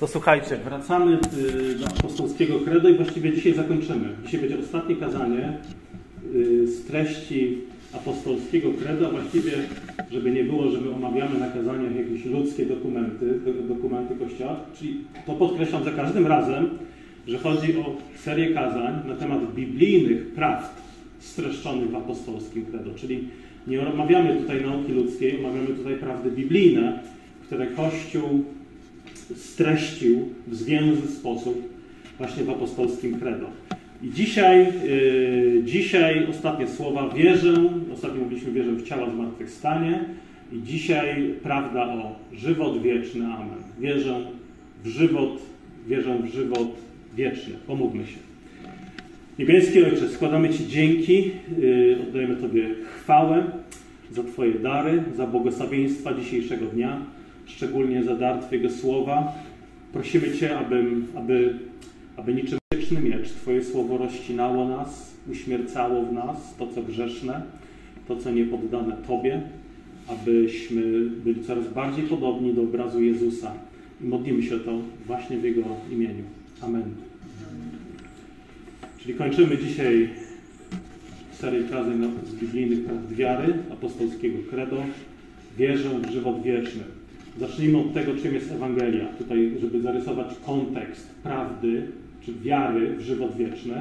To słuchajcie, wracamy y, do apostolskiego credo i właściwie dzisiaj zakończymy. Dzisiaj będzie ostatnie kazanie y, z treści apostolskiego credo, właściwie, żeby nie było, że my omawiamy na kazaniach jakieś ludzkie dokumenty, dokumenty Kościoła, czyli to podkreślam za każdym razem, że chodzi o serię kazań na temat biblijnych prawd streszczonych w apostolskim credo, czyli nie omawiamy tutaj nauki ludzkiej, omawiamy tutaj prawdy biblijne, które Kościół streścił w zwięzły sposób właśnie w apostolskim credo. I dzisiaj, yy, dzisiaj ostatnie słowa. Wierzę, ostatnio mówiliśmy, wierzę w ciała zmartwychwstanie i dzisiaj prawda o żywot wieczny. Amen. Wierzę w żywot, wierzę w żywot wieczny. Pomódlmy się. Niebieski Ojcze, składamy Ci dzięki, yy, oddajemy Tobie chwałę za Twoje dary, za błogosławieństwa dzisiejszego dnia szczególnie za dar Twojego słowa. Prosimy Cię, aby, aby, aby niczym wieczny miecz Twoje słowo rozcinało nas, uśmiercało w nas to, co grzeszne, to, co niepoddane Tobie, abyśmy byli coraz bardziej podobni do obrazu Jezusa. I modlimy się to właśnie w Jego imieniu. Amen. Czyli kończymy dzisiaj serię kazań z biblijnych prawd wiary, apostolskiego credo. Wierzę w żywot wieczny. Zacznijmy od tego, czym jest Ewangelia. Tutaj, żeby zarysować kontekst prawdy czy wiary w żywot wieczny,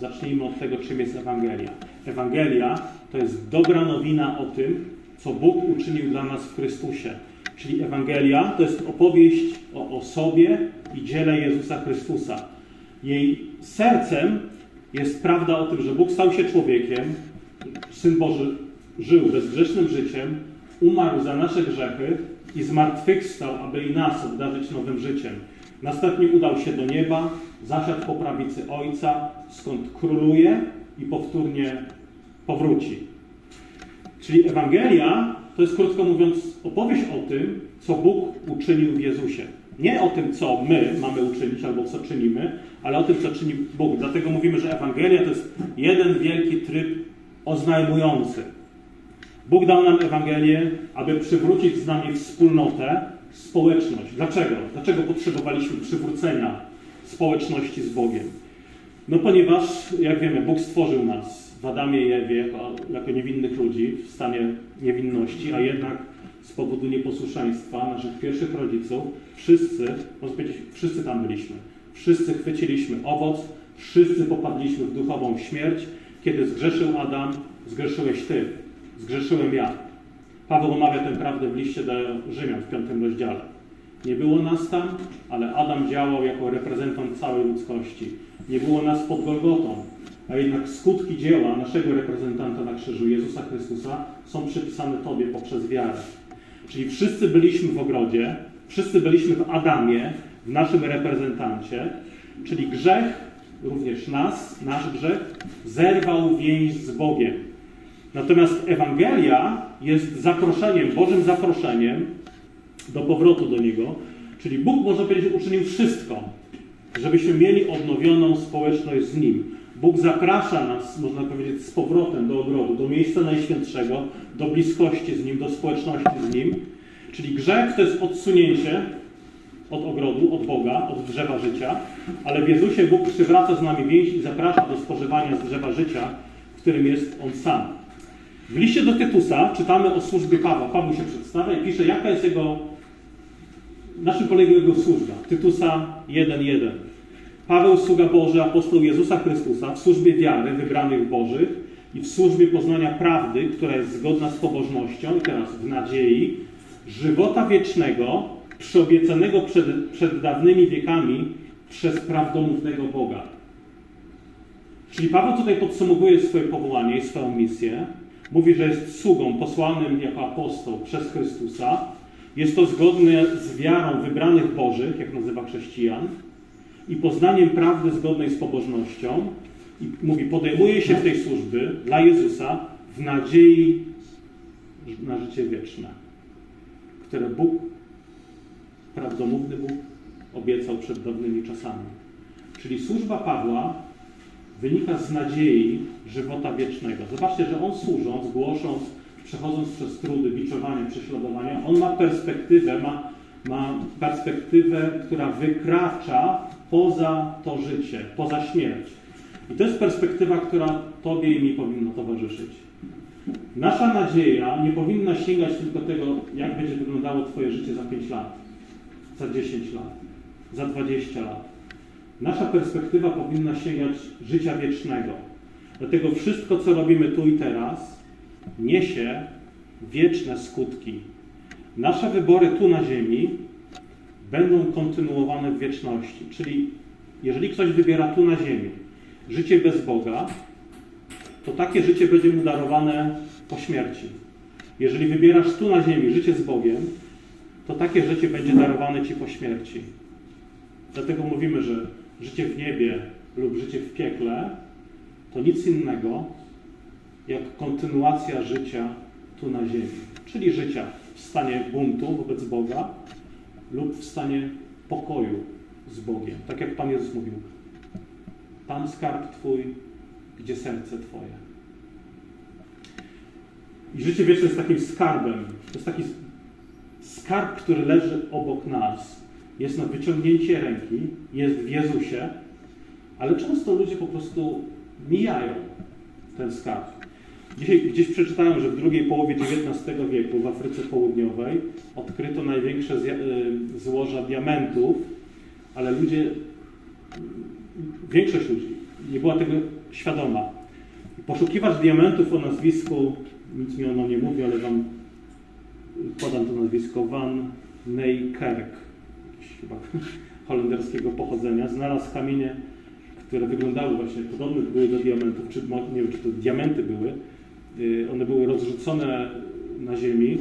zacznijmy od tego, czym jest Ewangelia. Ewangelia to jest dobra nowina o tym, co Bóg uczynił dla nas w Chrystusie. Czyli Ewangelia to jest opowieść o osobie i dziele Jezusa Chrystusa. Jej sercem jest prawda o tym, że Bóg stał się człowiekiem, Syn Boży żył bezgrzesznym życiem, umarł za nasze grzechy, i zmartwychwstał, aby i nas obdarzyć nowym życiem. Następnie udał się do nieba, zasiadł po prawicy Ojca, skąd króluje i powtórnie powróci. Czyli Ewangelia to jest krótko mówiąc opowieść o tym, co Bóg uczynił w Jezusie. Nie o tym, co my mamy uczynić albo co czynimy, ale o tym, co czyni Bóg. Dlatego mówimy, że Ewangelia to jest jeden wielki tryb oznajmujący. Bóg dał nam Ewangelię, aby przywrócić z nami wspólnotę, społeczność. Dlaczego? Dlaczego potrzebowaliśmy przywrócenia społeczności z Bogiem? No ponieważ, jak wiemy, Bóg stworzył nas w Adamie i Ewie jako, jako niewinnych ludzi w stanie niewinności, a jednak z powodu nieposłuszeństwa naszych pierwszych rodziców wszyscy, można powiedzieć, wszyscy tam byliśmy. Wszyscy chwyciliśmy owoc, wszyscy popadliśmy w duchową śmierć. Kiedy zgrzeszył Adam, zgrzeszyłeś Ty zgrzeszyłem ja. Paweł omawia tę prawdę w liście do Rzymian w piątym rozdziale. Nie było nas tam, ale Adam działał jako reprezentant całej ludzkości. Nie było nas pod Golgotą, a jednak skutki dzieła naszego reprezentanta na krzyżu, Jezusa Chrystusa, są przypisane Tobie poprzez wiarę. Czyli wszyscy byliśmy w ogrodzie, wszyscy byliśmy w Adamie, w naszym reprezentancie, czyli grzech, również nas, nasz grzech, zerwał więź z Bogiem. Natomiast Ewangelia jest zaproszeniem, Bożym zaproszeniem do powrotu do Niego. Czyli Bóg, można powiedzieć, uczynił wszystko, żebyśmy mieli odnowioną społeczność z Nim. Bóg zaprasza nas, można powiedzieć, z powrotem do ogrodu, do miejsca najświętszego, do bliskości z Nim, do społeczności z Nim. Czyli grzech to jest odsunięcie od ogrodu, od Boga, od drzewa życia, ale w Jezusie Bóg przywraca z nami więź i zaprasza do spożywania z drzewa życia, którym jest On sam. W liście do Tytusa czytamy o służbie Pawła. Paweł się przedstawia i pisze, jaka jest jego, na czym jego służba. Tytusa 1.1. Paweł, sługa Boży, apostoł Jezusa Chrystusa w służbie wiary wybranych Bożych i w służbie poznania prawdy, która jest zgodna z pobożnością i teraz w nadziei żywota wiecznego, przyobiecanego przed, przed dawnymi wiekami przez prawdomównego Boga. Czyli Paweł tutaj podsumowuje swoje powołanie i swoją misję Mówi, że jest sługą posłanym jako apostoł przez Chrystusa. Jest to zgodne z wiarą wybranych Bożych, jak nazywa chrześcijan, i poznaniem prawdy zgodnej z pobożnością. I mówi, podejmuje się tej służby dla Jezusa w nadziei na życie wieczne, które Bóg, prawdomówny Bóg, obiecał przed dawnymi czasami. Czyli służba Pawła wynika z nadziei żywota wiecznego. Zobaczcie, że on służąc, głosząc, przechodząc przez trudy, biczowanie, prześladowania, on ma perspektywę, ma, ma perspektywę, która wykracza poza to życie, poza śmierć. I to jest perspektywa, która Tobie i mi powinna towarzyszyć. Nasza nadzieja nie powinna sięgać tylko tego, jak będzie wyglądało Twoje życie za 5 lat, za 10 lat, za 20 lat. Nasza perspektywa powinna sięgać życia wiecznego. Dlatego wszystko, co robimy tu i teraz, niesie wieczne skutki. Nasze wybory tu na Ziemi będą kontynuowane w wieczności. Czyli jeżeli ktoś wybiera tu na Ziemi życie bez Boga, to takie życie będzie mu darowane po śmierci. Jeżeli wybierasz tu na Ziemi życie z Bogiem, to takie życie będzie darowane ci po śmierci. Dlatego mówimy, że życie w niebie lub życie w piekle to nic innego jak kontynuacja życia tu na ziemi, czyli życia w stanie buntu wobec Boga lub w stanie pokoju z Bogiem. Tak jak Pan Jezus mówił, tam skarb Twój, gdzie serce Twoje. I życie wieczne jest takim skarbem. To jest taki skarb, który leży obok nas. Jest na wyciągnięcie ręki, jest w Jezusie, ale często ludzie po prostu mijają ten skarb. Dzisiaj gdzieś przeczytałem, że w drugiej połowie XIX wieku w Afryce Południowej odkryto największe e, złoża diamentów, ale ludzie, większość ludzi nie była tego świadoma. Poszukiwacz diamentów o nazwisku, nic mi ono nie mówi, ale wam podam to nazwisko, Van Neykerk, chyba holenderskiego pochodzenia, znalazł kamienie, które wyglądały właśnie podobne były do diamentów, czy nie wiem, czy to diamenty były, Y, one były rozrzucone na ziemi.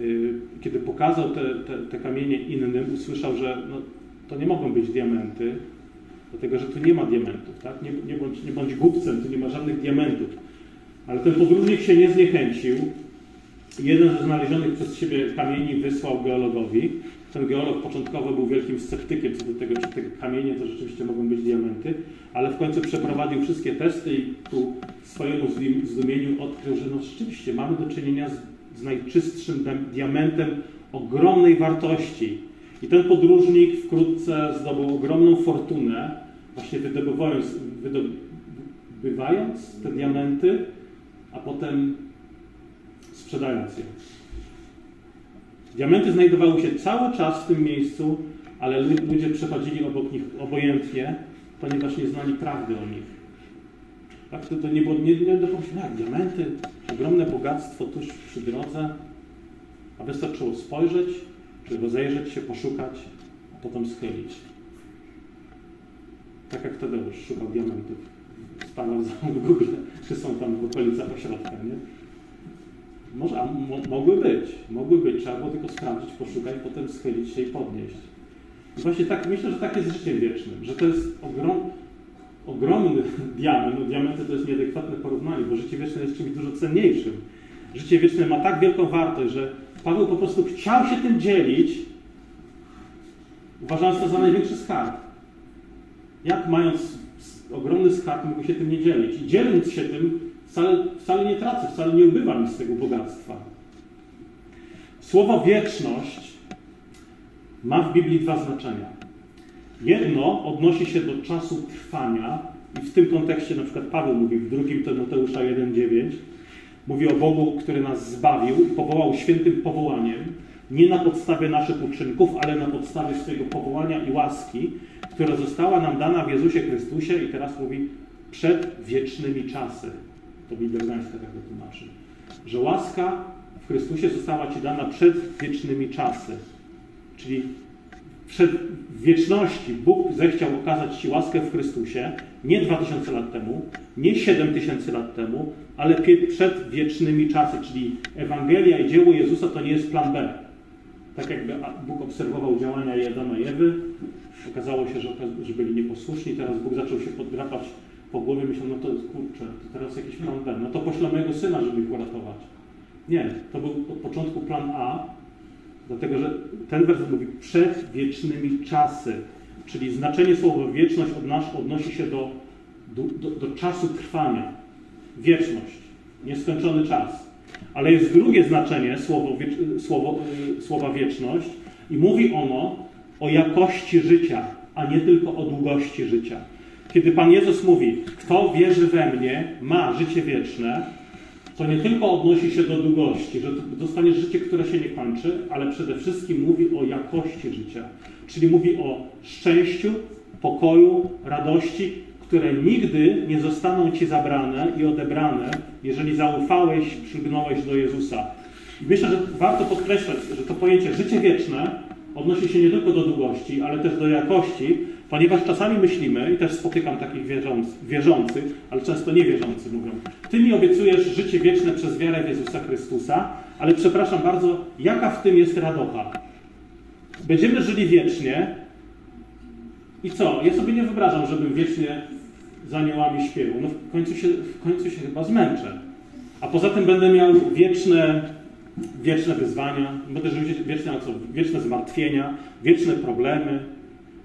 Y, kiedy pokazał te, te, te kamienie innym, usłyszał, że no, to nie mogą być diamenty, dlatego że tu nie ma diamentów. Tak? Nie, nie, bądź, nie bądź głupcem, tu nie ma żadnych diamentów. Ale ten podróżnik się nie zniechęcił. Jeden ze znalezionych przez siebie kamieni wysłał geologowi. Ten geolog początkowo był wielkim sceptykiem co do tego, czy te kamienie to rzeczywiście mogą być diamenty, ale w końcu przeprowadził wszystkie testy i ku swojemu zdumieniu odkrył, że no rzeczywiście mamy do czynienia z, z najczystszym diamentem ogromnej wartości. I ten podróżnik wkrótce zdobył ogromną fortunę, właśnie wydobywając, wydobywając te diamenty, a potem sprzedając je. Diamenty znajdowały się cały czas w tym miejscu, ale ludzie przechodzili obok nich obojętnie, ponieważ nie znali prawdy o nich. Tak, to, to nie było nie, nie do pomyślenia, diamenty, ogromne bogactwo tuż przy drodze, a wystarczyło spojrzeć, czy rozejrzeć się, poszukać, a potem schylić. Tak jak Tadeusz szukał diamentów. Sprawdzał w Google, czy są tam w okolicach ośrodka, nie? Może, a mogły być, mogły być, trzeba było tylko sprawdzić, poszukać, potem schylić się i podnieść. I właśnie tak, myślę, że tak jest życiem wiecznym, że to jest ogrom, ogromny diament, no diamenty to jest nieadekwatne porównanie, bo życie wieczne jest czymś dużo cenniejszym. Życie wieczne ma tak wielką wartość, że Paweł po prostu chciał się tym dzielić, uważając to za największy skarb. Jak mając ogromny skarb mógł się tym nie dzielić? I dzieląc się tym, wcale, wcale nie tracę, wcale nie ubywa mi z tego bogactwa. Słowo wieczność ma w Biblii dwa znaczenia. Jedno odnosi się do czasu trwania i w tym kontekście na przykład Paweł mówi w drugim Tymoteusza 1,9 mówi o Bogu, który nas zbawił i powołał świętym powołaniem, nie na podstawie naszych uczynków, ale na podstawie swojego powołania i łaski, która została nam dana w Jezusie Chrystusie i teraz mówi przed wiecznymi czasy. To Biblia Gdańska tak to tłumaczy. Że łaska w Chrystusie została Ci dana przed wiecznymi czasy. Czyli przed wieczności Bóg zechciał okazać Ci łaskę w Chrystusie nie 2000 lat temu, nie 7000 lat temu, ale przed wiecznymi czasy, czyli Ewangelia i dzieło Jezusa to nie jest plan B. Tak jakby Bóg obserwował działania Adama i Ewy, okazało się, że byli nieposłuszni, teraz Bóg zaczął się podgrapać po głowie, myślał, no to kurczę, to teraz jakiś plan B, no to poślę mojego syna, żeby ich uratować. Nie, to był od początku plan A, dlatego że ten werset mówi przed wiecznymi czasy, czyli znaczenie słowa wieczność odnosi się do, do, do, do czasu trwania. Wieczność, nieskończony czas. Ale jest drugie znaczenie słowo, słowo, y, słowa wieczność, I mówi ono o jakości życia, a nie tylko o długości życia. Kiedy Pan Jezus mówi, kto wierzy we mnie, ma życie wieczne, to nie tylko odnosi się do długości, że dostaniesz życie, które się nie kończy, ale przede wszystkim mówi o jakości życia. Czyli mówi o szczęściu, pokoju, radości, które nigdy nie zostaną Ci zabrane i odebrane, jeżeli zaufałeś, przygnąłeś do Jezusa. I myślę, że warto podkreślać, że to pojęcie życie wieczne odnosi się nie tylko do długości, ale też do jakości, ponieważ czasami myślimy, i też spotykam takich wierzących, ale często niewierzący mówią, Ty mi obiecujesz życie wieczne przez wiarę w Jezusa Chrystusa, ale przepraszam bardzo, jaka w tym jest radocha? Będziemy żyli wiecznie i co? Ja sobie nie wyobrażam, żebym wiecznie z aniołami śpiewał. No w końcu się, w końcu się chyba zmęczę. A poza tym będę miał wieczne, wieczne wyzwania, będę żył wieczne, co? wieczne zmartwienia, wieczne problemy.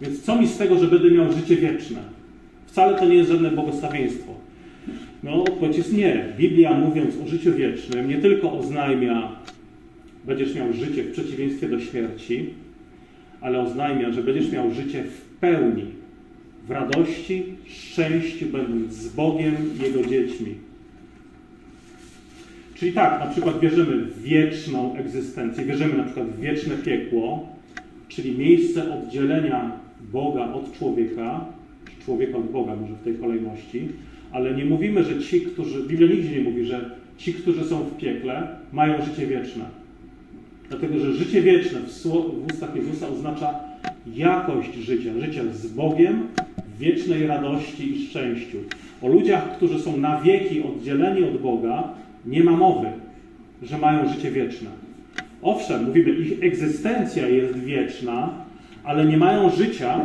Więc co mi z tego, że będę miał życie wieczne? Wcale to nie jest żadne błogosławieństwo. No, odpowiedź jest nie. Biblia mówiąc o życiu wiecznym nie tylko oznajmia, będziesz miał życie w przeciwieństwie do śmierci, ale oznajmia, że będziesz miał życie w pełni, w radości, szczęściu, będąc z Bogiem Jego dziećmi. Czyli tak, na przykład wierzymy w wieczną egzystencję, wierzymy na przykład w wieczne piekło, czyli miejsce oddzielenia Boga od człowieka, czy człowieka od Boga może w tej kolejności, ale nie mówimy, że ci, którzy, Biblia nigdzie nie mówi, że ci, którzy są w piekle, mają życie wieczne. Dlatego, że życie wieczne w, w ustach Jezusa oznacza jakość życia, życia z Bogiem, w wiecznej radości i szczęściu. O ludziach, którzy są na wieki oddzieleni od Boga, nie ma mowy, że mają życie wieczne. Owszem, mówimy, ich egzystencja jest wieczna, ale nie mają życia,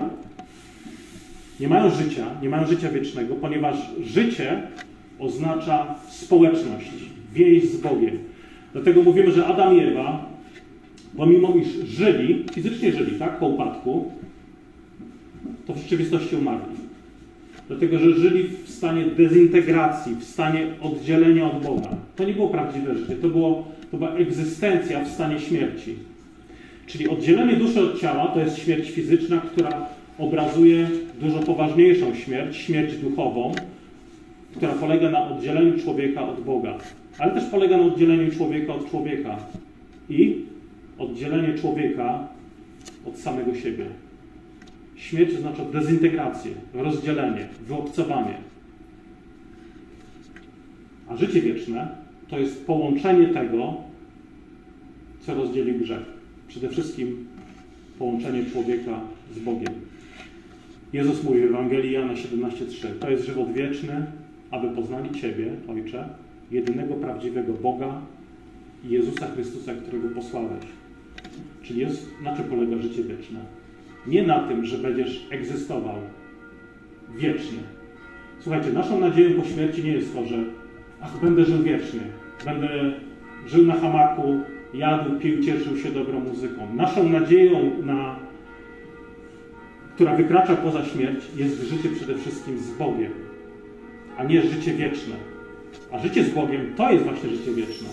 nie mają życia, nie mają życia wiecznego, ponieważ życie oznacza społeczność, więź z Bogiem. Dlatego mówimy, że Adam i Ewa, pomimo iż żyli, fizycznie żyli, tak, po upadku, to w rzeczywistości umarli. Dlatego, że żyli w stanie dezintegracji, w stanie oddzielenia od Boga. To nie było prawdziwe życie, to, było, to była egzystencja w stanie śmierci. Czyli oddzielenie duszy od ciała to jest śmierć fizyczna, która obrazuje dużo poważniejszą śmierć, śmierć duchową, która polega na oddzieleniu człowieka od Boga, ale też polega na oddzieleniu człowieka od człowieka i oddzielenie człowieka od samego siebie. Śmierć oznacza dezintegrację, rozdzielenie, wyobcowanie. A życie wieczne to jest połączenie tego, co rozdzielił grzech. Przede wszystkim połączenie człowieka z Bogiem. Jezus mówi w Ewangelii Jana 17:3: To jest żywot wieczny, aby poznali Ciebie, Ojcze, jedynego prawdziwego Boga i Jezusa Chrystusa, którego posłałeś. Czyli jest, na czym polega życie wieczne? Nie na tym, że będziesz egzystował wiecznie. Słuchajcie, naszą nadzieją po śmierci nie jest to, że ach, będę żył wiecznie, będę żył na hamaku, jadł, pił, cieszył się dobrą muzyką. Naszą nadzieją, na, która wykracza poza śmierć, jest życie przede wszystkim z Bogiem, a nie życie wieczne. A życie z Bogiem to jest właśnie życie wieczne.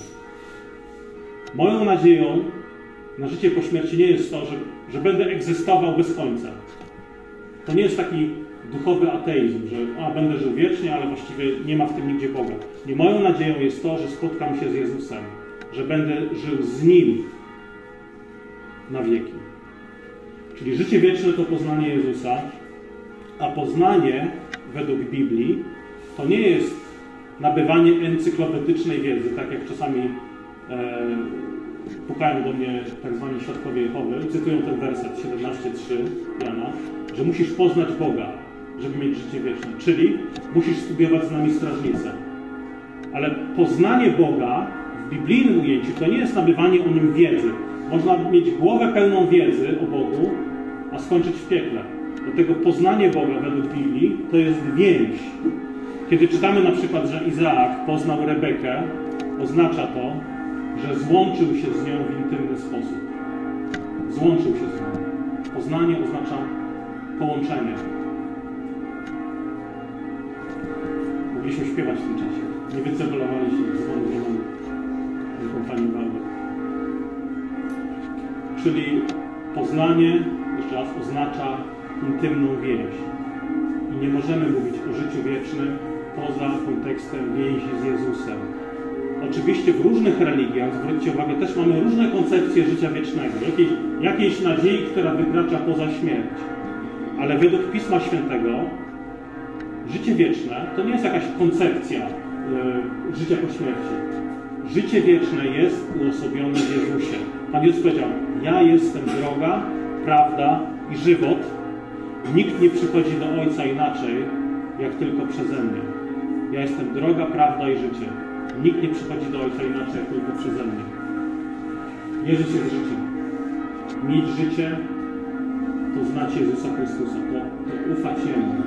Moją nadzieją na życie po śmierci nie jest to, że, że będę egzystował bez końca. To nie jest taki duchowy ateizm, że a, będę żył wiecznie, ale właściwie nie ma w tym nigdzie Boga. Nie moją nadzieją jest to, że spotkam się z Jezusem, że będę żył z Nim na wieki. Czyli życie wieczne to poznanie Jezusa, a poznanie według Biblii to nie jest nabywanie encyklopedycznej wiedzy, tak jak czasami e, pukają do mnie tak zwani świadkowie Jehowy, cytują ten werset 17.3 Jana, że musisz poznać Boga, żeby mieć życie wieczne. Czyli musisz studiować z nami strażnicę. Ale poznanie Boga biblijnym ujęciu to nie jest nabywanie o nim wiedzy. Można mieć głowę pełną wiedzy o Bogu, a skończyć w piekle. Dlatego poznanie Boga według Biblii to jest więź. Kiedy czytamy na przykład, że Izaak poznał Rebekę, oznacza to, że złączył się z nią w intymny sposób. Złączył się z nią. Poznanie oznacza połączenie. Mogliśmy śpiewać w tym czasie. Nie wycebulowaliśmy dzwonu nie kompanii Walwy. Czyli Poznanie, jeszcze raz, oznacza intymną więź. I nie możemy mówić o życiu wiecznym poza kontekstem więzi z Jezusem. Oczywiście w różnych religiach, zwróćcie uwagę, też mamy różne koncepcje życia wiecznego, jakiejś, jakiejś nadziei, która wykracza poza śmierć. Ale według Pisma Świętego życie wieczne to nie jest jakaś koncepcja y, życia po śmierci. Życie wieczne jest uosobione w Jezusie. Pan Jezus powiedział, ja jestem droga, prawda i żywot. Nikt nie przychodzi do Ojca inaczej, jak tylko przeze mnie. Ja jestem droga, prawda i życie. Nikt nie przychodzi do Ojca inaczej, jak tylko przeze mnie. Jezus jest życiem. Mieć życie to znać Jezusa Chrystusa, to, to ufać Jemu.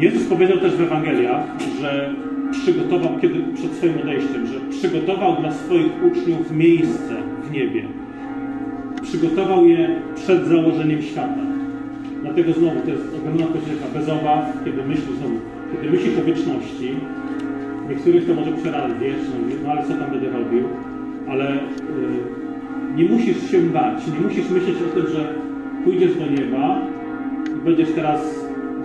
Jezus powiedział też w Ewangeliach, że przygotował, kiedy przed swoim odejściem, że przygotował dla swoich uczniów miejsce w niebie. Przygotował je przed założeniem świata. Dlatego znowu to jest ogromna pocieka, bez obaw, kiedy myślisz znowu, kiedy myślisz o wieczności, niektórych to może przerazić wieczność, no ale co tam będę robił, ale yy, nie musisz się bać, nie musisz myśleć o tym, że pójdziesz do nieba i będziesz teraz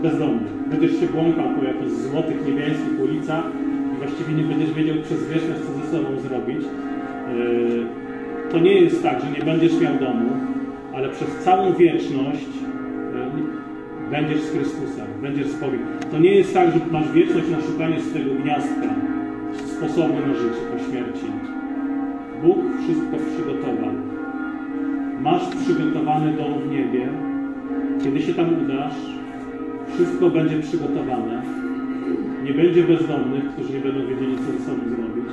bezdomny. Będziesz się błąkał po jakichś złotych niebiańskich ulicach i właściwie nie będziesz wiedział przez wieczność, co ze sobą zrobić. Yy, to nie jest tak, że nie będziesz miał domu, ale przez całą wieczność yy, będziesz z Chrystusem, będziesz z Bogiem. To nie jest tak, że masz wieczność na szukanie swojego gniazdka, sposobu na życie po śmierci. Bóg wszystko przygotował. Masz przygotowany dom w niebie. Kiedy się tam udasz, wszystko będzie przygotowane. Nie będzie bezdomnych, którzy nie będą wiedzieli, co ze sobą zrobić.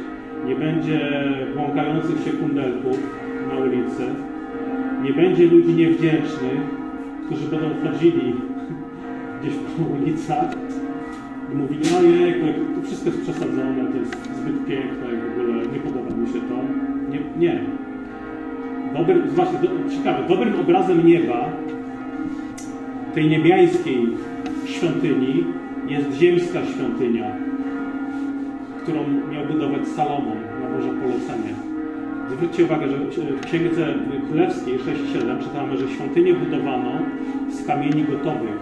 Nie będzie błąkających się kundelków na ulicy. Nie będzie ludzi niewdzięcznych, którzy będą chodzili gdzieś po ulicach i mówili, jejku, to wszystko jest przesadzone, to jest zbyt piękne w ogóle nie podoba mi się to. Nie. nie. Dobry, właśnie, do, ciekawe, dobrym obrazem nieba, tej niebiańskiej świątyni, jest ziemska świątynia, którą miał budować Salomon na Boże polecenie. Zwróćcie uwagę, że w Księdze Królewskiej 6.7 czytamy, że świątynię budowano z kamieni gotowych,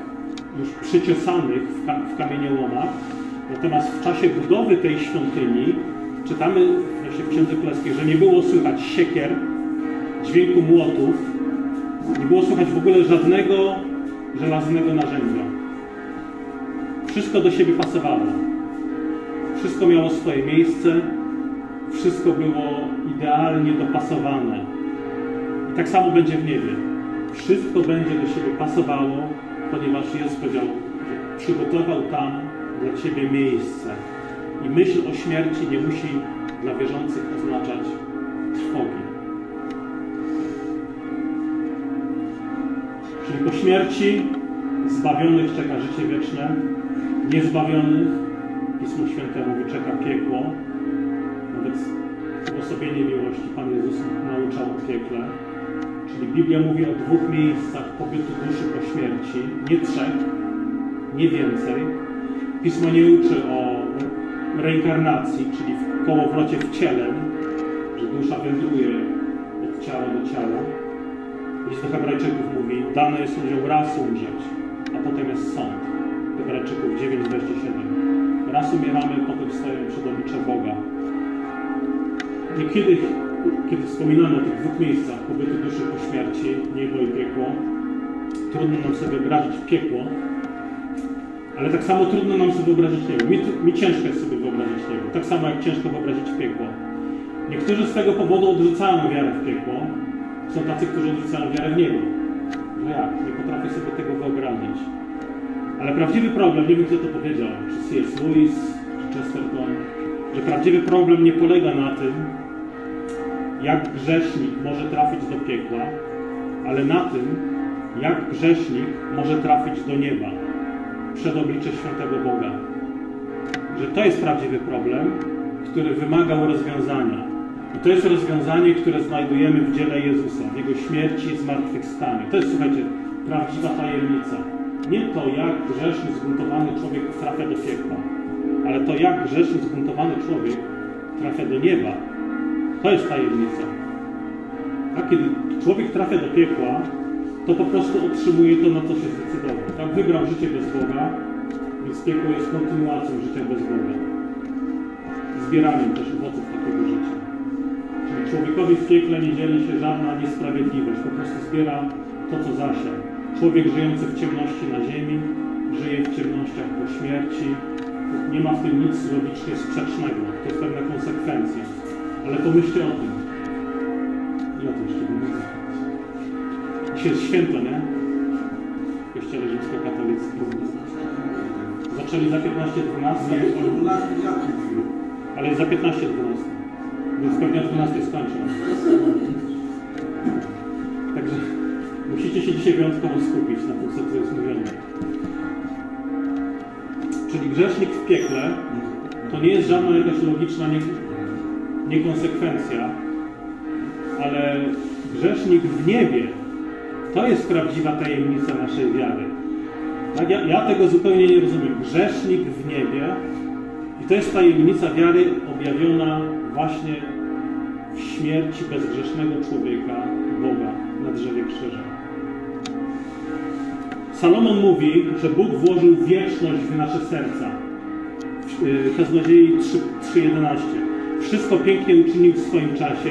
już przyciosanych w, ka w kamieniołomach. Natomiast w czasie budowy tej świątyni czytamy właśnie w Księdze Królewskiej, że nie było słychać siekier, dźwięku młotów, nie było słychać w ogóle żadnego żelaznego narzędzia. Wszystko do siebie pasowało. Wszystko miało swoje miejsce, wszystko było idealnie dopasowane. I tak samo będzie w niebie. Wszystko będzie do siebie pasowało, ponieważ Jezus powiedział, że przygotował tam dla Ciebie miejsce. I myśl o śmierci nie musi dla wierzących oznaczać trwogi. Czyli po śmierci zbawionych czeka życie wieczne, niezbawionych Pismo Święte mówi czeka piekło. Nawet uosobienie miłości Pan Jezus nauczał o piekle. Czyli Biblia mówi o dwóch miejscach pobytu duszy po śmierci, nie trzech, nie więcej. Pismo nie uczy o reinkarnacji, czyli w kołowrocie w ciele, że dusza wędruje od ciała do ciała. List do Hebrajczyków mówi, dane jest ludziom raz umrzeć, a potem jest sąd. Hebrajczyków 9:27. Raz umieramy, potem stajemy przed oblicze Boga. Niekiedy, kiedy wspominamy o tych dwóch miejscach pobytu duszy po śmierci, niebo i piekło, trudno nam sobie wyobrazić piekło, ale tak samo trudno nam sobie wyobrazić niebo. Mi, mi ciężko jest sobie wyobrazić niebo, tak samo jak ciężko wyobrazić piekło. Niektórzy z tego powodu odrzucają wiarę w piekło, są tacy, którzy odrzucają wiarę w niebo. Nie potrafię sobie tego wyobrazić. Ale prawdziwy problem, nie wiem kto to powiedział, czy C.S. Lewis, czy Chesterton, że prawdziwy problem nie polega na tym, jak grzesznik może trafić do piekła, ale na tym, jak grzesznik może trafić do nieba przed oblicze świętego Boga. Że to jest prawdziwy problem, który wymagał rozwiązania. I to jest rozwiązanie, które znajdujemy w dziele Jezusa, w Jego śmierci i zmartwychwstaniu. To jest, słuchajcie, prawdziwa tajemnica. Nie to, jak grzeszny, zbuntowany człowiek trafia do piekła, ale to, jak grzeszny, zbuntowany człowiek trafia do nieba. To jest tajemnica. A kiedy człowiek trafia do piekła, to po prostu otrzymuje to, na co się zdecydował. Tak wybrał życie bez Boga, więc piekło jest kontynuacją życia bez Boga. Zbieraniem też człowiekowi w piekle nie dzieli się żadna niesprawiedliwość, po prostu zbiera to, co zasiał. Człowiek żyjący w ciemności na ziemi, żyje w ciemnościach po śmierci. Nie ma w tym nic logicznie sprzecznego. To jest pewna konsekwencja. Ale pomyślcie o tym. Ja to jeszcze nie mówię. Dzisiaj jest święto, nie? W kościele rzymskokatolickim. Zaczęli za 15-12, ale za 15-12. Więc pewnie o 12 skończą. Także musicie się dzisiaj wyjątkowo skupić na tym, co tu jest mówione. Czyli grzesznik w piekle to nie jest żadna jakaś logiczna nie, niekonsekwencja, ale grzesznik w niebie to jest prawdziwa tajemnica naszej wiary. Tak? Ja, ja tego zupełnie nie rozumiem. Grzesznik w niebie i to jest tajemnica wiary objawiona właśnie w śmierci bezgrzesznego człowieka, Boga na drzewie krzyża. Salomon mówi, że Bóg włożył wieczność w nasze serca. W Kaznodziei 3.11. Wszystko pięknie uczynił w swoim czasie,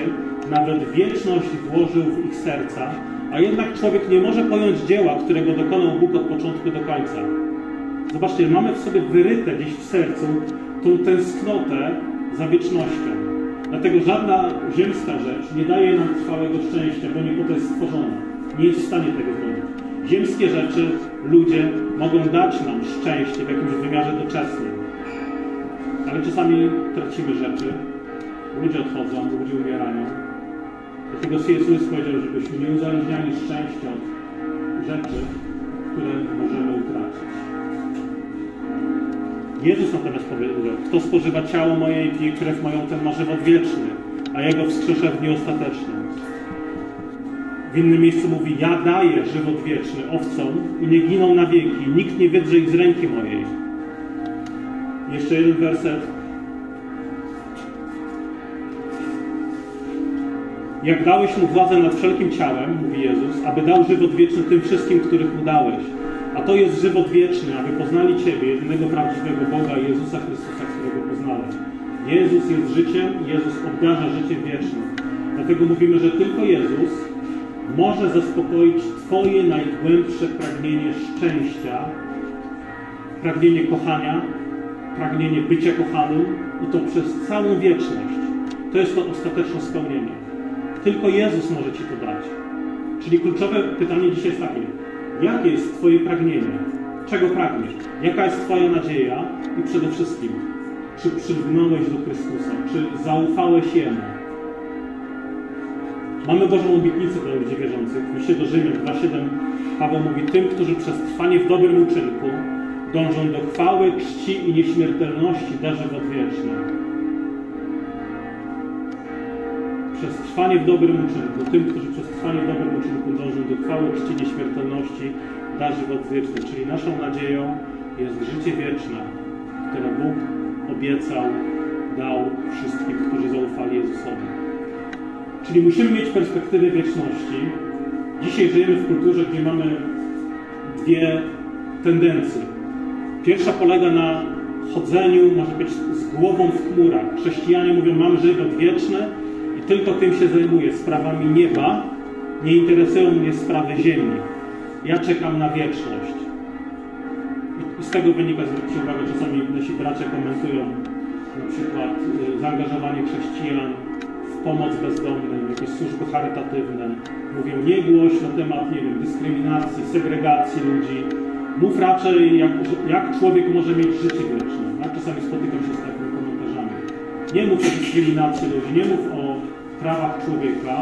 nawet wieczność włożył w ich serca, a jednak człowiek nie może pojąć dzieła, którego dokonał Bóg od początku do końca. Zobaczcie, mamy w sobie wyryte gdzieś w sercu tą tęsknotę za wiecznością. Dlatego żadna ziemska rzecz nie daje nam trwałego szczęścia, bo nie po to jest stworzona. Nie jest w stanie tego zrobić. Ziemskie rzeczy, ludzie mogą dać nam szczęście w jakimś wymiarze doczesnym. Ale czasami tracimy rzeczy, ludzie odchodzą, ludzie umierają. Dlatego C.S. Powiedział, żebyśmy nie uzależniali szczęścia od rzeczy, które możemy utracić. Jezus natomiast powiedział, kto spożywa ciało moje i pije krew moją, ten ma żywot wieczny, a jego wskrzeszę w dniu ostatecznym. W innym miejscu mówi, ja daję żywot wieczny owcom i nie giną na wieki, nikt nie wydrze ich z ręki mojej. Jeszcze jeden werset. Jak dałeś mu władzę nad wszelkim ciałem, mówi Jezus, aby dał żywot wieczny tym wszystkim, których mu dałeś. A to jest żywot wieczny, aby poznali Ciebie, jedynego prawdziwego Boga, Jezusa Chrystusa, którego poznałeś. Jezus jest życiem Jezus obdarza życiem wiecznym. Dlatego mówimy, że tylko Jezus może zaspokoić Twoje najgłębsze pragnienie szczęścia, pragnienie kochania, pragnienie bycia kochanym i to przez całą wieczność. To jest to ostateczne spełnienie. Tylko Jezus może Ci to dać. Czyli kluczowe pytanie dzisiaj jest takie. Jakie jest Twoje pragnienie? Czego pragniesz? Jaka jest Twoja nadzieja? I przede wszystkim, czy przylgnąłeś do Chrystusa? Czy zaufałeś Jemu? Mamy Bożą obietnicę dla ludzi wierzących. W liście do Rzymian 2,7 Paweł mówi tym, którzy przez trwanie w dobrym uczynku dążą do chwały, czci i nieśmiertelności da żywot Przez trwanie w dobrym uczynku, tym, którzy przez trwanie w dobrym uczynku dążą do chwały, czci, nieśmiertelności da żywot wieczny. Czyli naszą nadzieją jest życie wieczne, które Bóg obiecał, dał wszystkim, którzy zaufali Jezusowi. Czyli musimy mieć perspektywę wieczności. Dzisiaj żyjemy w kulturze, gdzie mamy dwie tendencje. Pierwsza polega na chodzeniu, może być z głową w chmurach. Chrześcijanie mówią, mam żywot wieczny tylko tym się zajmuję, sprawami nieba. Nie interesują mnie sprawy ziemi. Ja czekam na wieczność. I z tego wynika, zwróćcie uwagę, czasami nasi bracia komentują na przykład y, zaangażowanie chrześcijan w pomoc bezdomnym, jakieś służby charytatywne. Mówią, nie głoś na temat, nie wiem, dyskryminacji, segregacji ludzi. Mów raczej, jak, jak człowiek może mieć życie wieczne. Ja czasami spotykam się z takimi komentarzami. Nie mów o dyskryminacji ludzi, nie mów o prawach człowieka.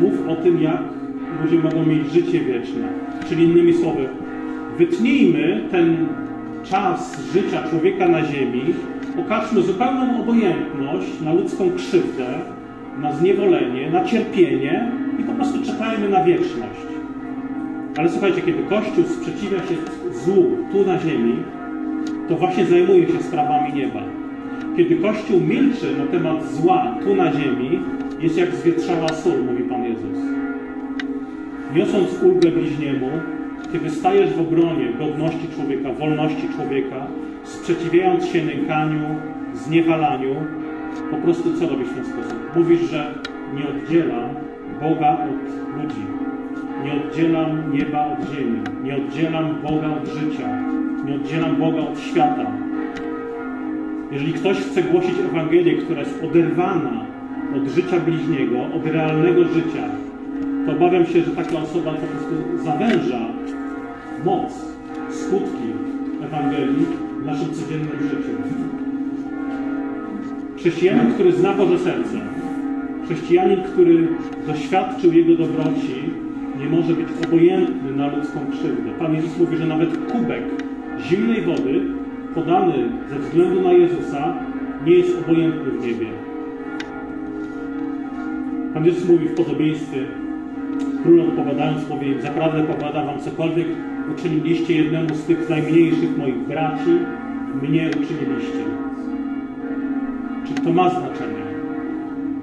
Mów o tym, jak ludzie mogą mieć życie wieczne. Czyli innymi słowy, wytnijmy ten czas życia człowieka na ziemi, pokażmy zupełną obojętność na ludzką krzywdę, na zniewolenie, na cierpienie i po prostu czekajmy na wieczność. Ale słuchajcie, kiedy Kościół sprzeciwia się złu tu na ziemi, to właśnie zajmuje się sprawami nieba. Kiedy Kościół milczy na temat zła tu na ziemi, jest jak zwietrzała sól, mówi Pan Jezus. Niosąc ulgę bliźniemu, kiedy stajesz w obronie godności człowieka, wolności człowieka, sprzeciwiając się nękaniu, zniewalaniu, po prostu co robisz w ten sposób? Mówisz, że nie oddzielam Boga od ludzi. Nie oddzielam nieba od ziemi. Nie oddzielam Boga od życia. Nie oddzielam Boga od świata. Jeżeli ktoś chce głosić Ewangelię, która jest oderwana od życia bliźniego, od realnego życia, to obawiam się, że taka osoba po prostu zawęża moc, skutki Ewangelii w naszym codziennym życiu. Chrześcijanin, który zna Boże serce, chrześcijanin, który doświadczył Jego dobroci, nie może być obojętny na ludzką krzywdę. Pan Jezus mówi, że nawet kubek zimnej wody podany ze względu na Jezusa nie jest obojętny w niebie. Pan Jezus mówi w podobieństwie, król odpowiadając mówi, zaprawdę powiadam wam, cokolwiek uczyniliście jednemu z tych najmniejszych moich braci, mnie uczyniliście. Czy to ma znaczenie?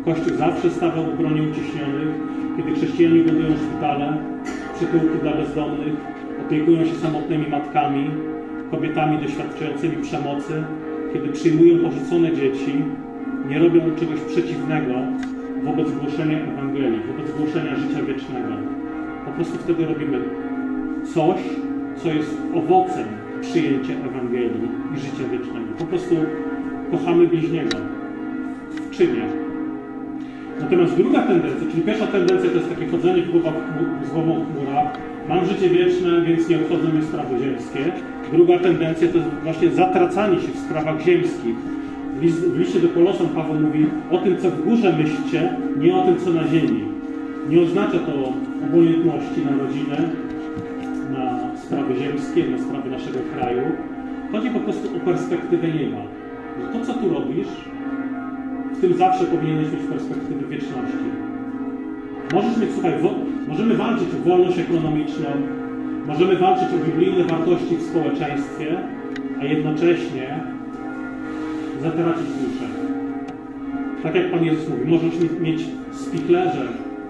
Kościół zawsze stawał w obronie uciśnionych, kiedy chrześcijanie budują szpitale, przytułki dla bezdomnych, opiekują się samotnymi matkami, kobietami doświadczającymi przemocy, kiedy przyjmują porzucone dzieci, nie robią czegoś przeciwnego wobec głoszenia Ewangelii, wobec głoszenia życia wiecznego. Po prostu wtedy robimy coś, co jest owocem przyjęcia Ewangelii i życia wiecznego. Po prostu kochamy bliźniego w czynie. Natomiast druga tendencja, czyli pierwsza tendencja to jest takie chodzenie w, głowach, w głową chmura. Mam życie wieczne, więc nie obchodzą mnie sprawy ziemskie. Druga tendencja to jest właśnie zatracanie się w sprawach ziemskich. W liście do Kolosan Paweł mówi o tym, co w górze myślcie, nie o tym, co na ziemi. Nie oznacza to obojętności na rodzinę, na sprawy ziemskie, na sprawy naszego kraju. Chodzi po prostu o perspektywę nieba. To, co tu robisz, w tym zawsze powinieneś mieć perspektywę wieczności. Możesz mieć, słuchaj, możemy walczyć o wolność ekonomiczną, możemy walczyć o biblijne wartości w społeczeństwie, a jednocześnie zatracić duszę. Tak jak Pan Jezus mówi, możesz mieć spiklerze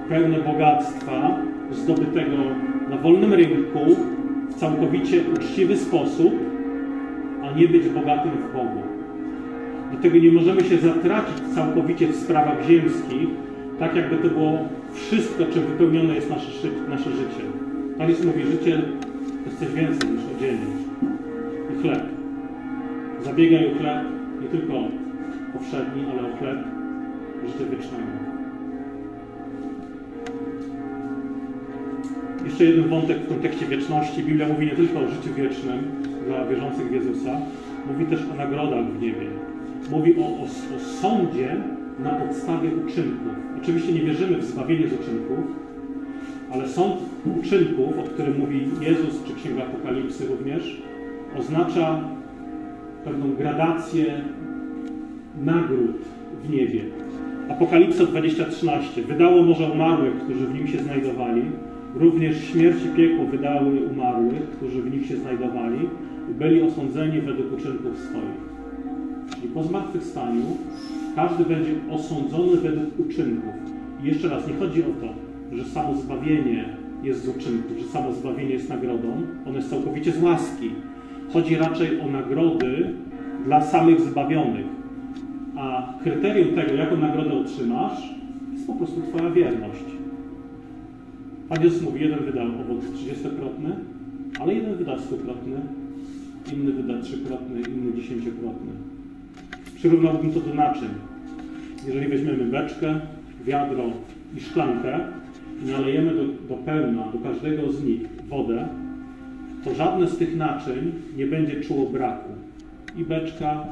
pełne bogactwa zdobytego na wolnym rynku w całkowicie uczciwy sposób, a nie być bogatym w Bogu. Dlatego nie możemy się zatracić całkowicie w sprawach ziemskich, tak jakby to było wszystko, czym wypełnione jest nasze, nasze życie. Pan Jezus mówi, życie to jest coś więcej niż odzienie i chleb. Zabiegaj o chleb, nie tylko powszedni, ale o chleb życia wiecznego. Jeszcze jeden wątek w kontekście wieczności. Biblia mówi nie tylko o życiu wiecznym dla wierzących w Jezusa, mówi też o nagrodach w niebie. Mówi o, o, o sądzie na podstawie uczynków. Oczywiście nie wierzymy w zbawienie z uczynków, ale sąd uczynków, o którym mówi Jezus czy Księga Apokalipsy również, oznacza pewną gradację nagród w niebie. Apokalipsa 20:13 wydało morze umarłych, którzy w nim się znajdowali, również śmierć i piekło wydały umarłych, którzy w nich się znajdowali i byli osądzeni według uczynków swoich. Czyli po zmartwychwstaniu każdy będzie osądzony według uczynków. I jeszcze raz, nie chodzi o to, że samo zbawienie jest z uczynków, że samo zbawienie jest nagrodą, ono jest całkowicie z łaski. Chodzi raczej o nagrody dla samych zbawionych. A kryterium tego, jaką nagrodę otrzymasz, jest po prostu Twoja wierność. Pan Jezus mówi, jeden wyda owoc 30-krotny, ale jeden wyda 100-krotny, inny wyda 3-krotny, inny 10-krotny. Przyrównałbym to do naczyń. Jeżeli weźmiemy beczkę, wiadro i szklankę i nalejemy do, do pełna, do każdego z nich wodę, to żadne z tych naczyń nie będzie czuło braku. I beczka,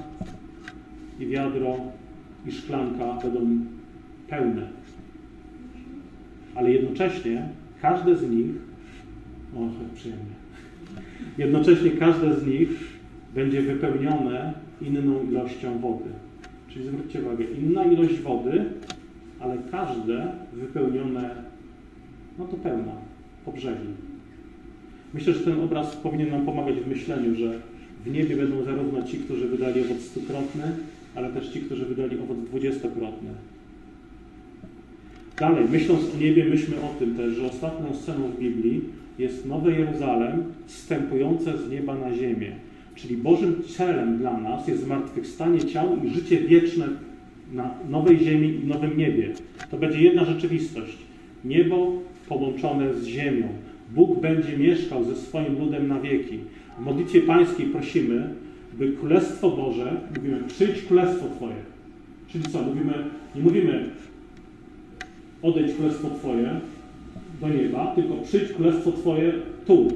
i wiadro, i szklanka będą pełne. Ale jednocześnie każde z nich, o, przyjemnie, jednocześnie każde z nich będzie wypełnione inną ilością wody. Czyli zwróćcie uwagę, inna ilość wody, ale każde wypełnione, no to pełna, po brzegi. Myślę, że ten obraz powinien nam pomagać w myśleniu, że w niebie będą zarówno ci, którzy wydali owoc stukrotny, ale też ci, którzy wydali owoc dwudziestokrotny. Dalej, myśląc o niebie, myślmy o tym też, że ostatnią sceną w Biblii jest Nowe Jeruzalem wstępujące z nieba na ziemię. Czyli Bożym celem dla nas jest zmartwychwstanie ciał i życie wieczne na nowej ziemi i nowym niebie. To będzie jedna rzeczywistość. Niebo połączone z ziemią. Bóg będzie mieszkał ze swoim ludem na wieki. W modlitwie pańskiej prosimy, by Królestwo Boże, mówimy, przyjdź Królestwo Twoje. Czyli co? Mówimy, nie mówimy, odejdź Królestwo Twoje do nieba, tylko przyjdź Królestwo Twoje tu,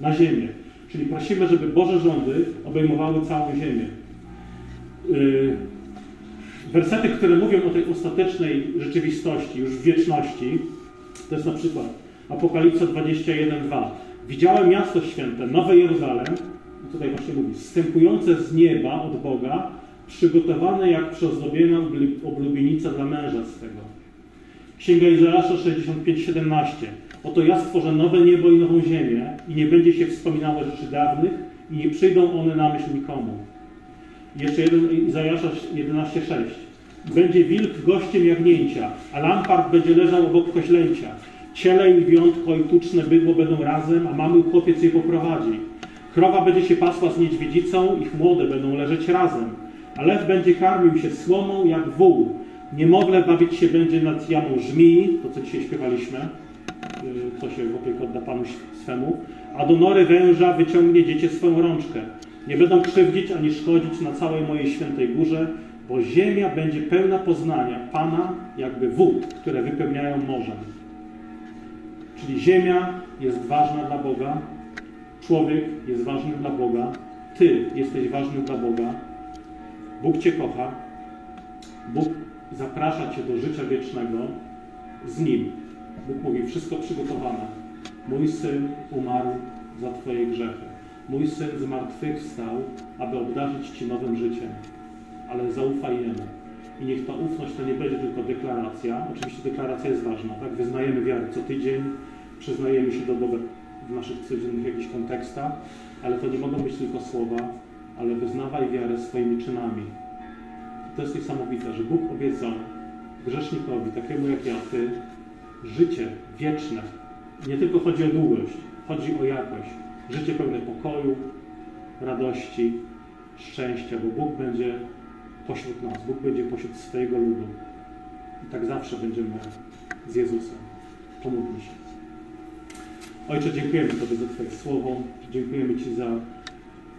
na ziemię. Czyli prosimy, żeby Boże rządy obejmowały całą ziemię. Yy, wersety, które mówią o tej ostatecznej rzeczywistości, już w wieczności, to jest na przykład Apokalipsa 21:2. Widziałem miasto święte, Nowe Jeruzalem, tutaj właśnie mówi, wstępujące z nieba od Boga, przygotowane jak przyozdobiona oblubienica dla męża swego. Księga Izraasza 65:17. Oto ja stworzę nowe niebo i nową ziemię i nie będzie się wspominało rzeczy dawnych i nie przyjdą one na myśl nikomu. Jeszcze jeden Izajasza 11:6. Będzie wilk gościem jagnięcia, a lampart będzie leżał obok koźlęcia. Ciele i lwiątko i tuczne bydło będą razem, a mały chłopiec je poprowadzi. Krowa będzie się pasła z niedźwiedzicą, ich młode będą leżeć razem. A lew będzie karmił się słomą jak wół. Niemowlę bawić się będzie nad jamą żmii, to co dzisiaj śpiewaliśmy, y, co się w opiekę odda Panu swemu. A do nory węża wyciągnie dziecię swoją rączkę. Nie będą krzywdzić ani szkodzić na całej mojej świętej górze, bo ziemia będzie pełna poznania Pana, jakby wód, które wypełniają morzem. Czyli ziemia jest ważna dla Boga, człowiek jest ważny dla Boga, Ty jesteś ważny dla Boga, Bóg Cię kocha, Bóg zaprasza Cię do życia wiecznego z Nim. Bóg mówi, wszystko przygotowane. Mój Syn umarł za Twoje grzechy. Mój Syn zmartwychwstał, aby obdarzyć Ci nowym życiem. Ale zaufaj Jemu. I niech ta ufność to nie będzie tylko deklaracja. Oczywiście deklaracja jest ważna, tak? Wyznajemy wiarę co tydzień, przyznajemy się do Boga w naszych codziennych jakichś kontekstach, ale to nie mogą być tylko słowa, ale wyznawaj wiarę swoimi czynami. To jest niesamowite, że Bóg obiecał grzesznikowi, takiemu jak ja, Ty, życie wieczne. Nie tylko chodzi o długość, chodzi o jakość. Życie pełne pokoju, radości, szczęścia, bo Bóg będzie pośród nas, Bóg będzie pośród swojego ludu. I tak zawsze będziemy z Jezusem. Pomódlmy się. Ojcze, dziękujemy Tobie za Twoje słowo. Dziękujemy Ci za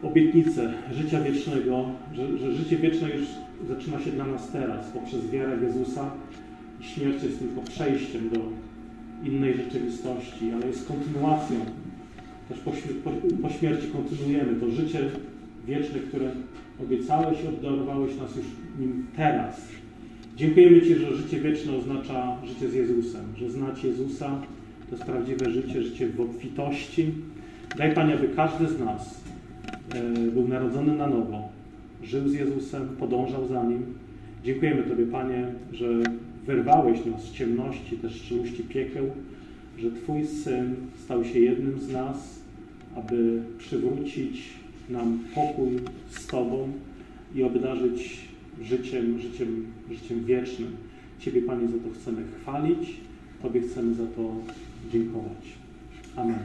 obietnicę życia wiecznego, że, że życie wieczne już zaczyna się dla nas teraz poprzez wiarę Jezusa i śmierć jest tylko przejściem do innej rzeczywistości, ale jest kontynuacją. Też po, po, po śmierci kontynuujemy to życie wieczne, które obiecałeś i obdarowałeś nas już nim teraz. Dziękujemy Ci, że życie wieczne oznacza życie z Jezusem, że znać Jezusa to jest prawdziwe życie, życie w obfitości. Daj Panie, aby każdy z nas e, był narodzony na nowo, żył z Jezusem, podążał za Nim. Dziękujemy Tobie, Panie, że wyrwałeś nas z ciemności, też szczelości piekieł, że Twój Syn stał się jednym z nas, aby przywrócić nam pokój z Tobą i obdarzyć życiem, życiem, życiem wiecznym. Ciebie, Panie, za to chcemy chwalić, Tobie chcemy za to dziękować. Amen.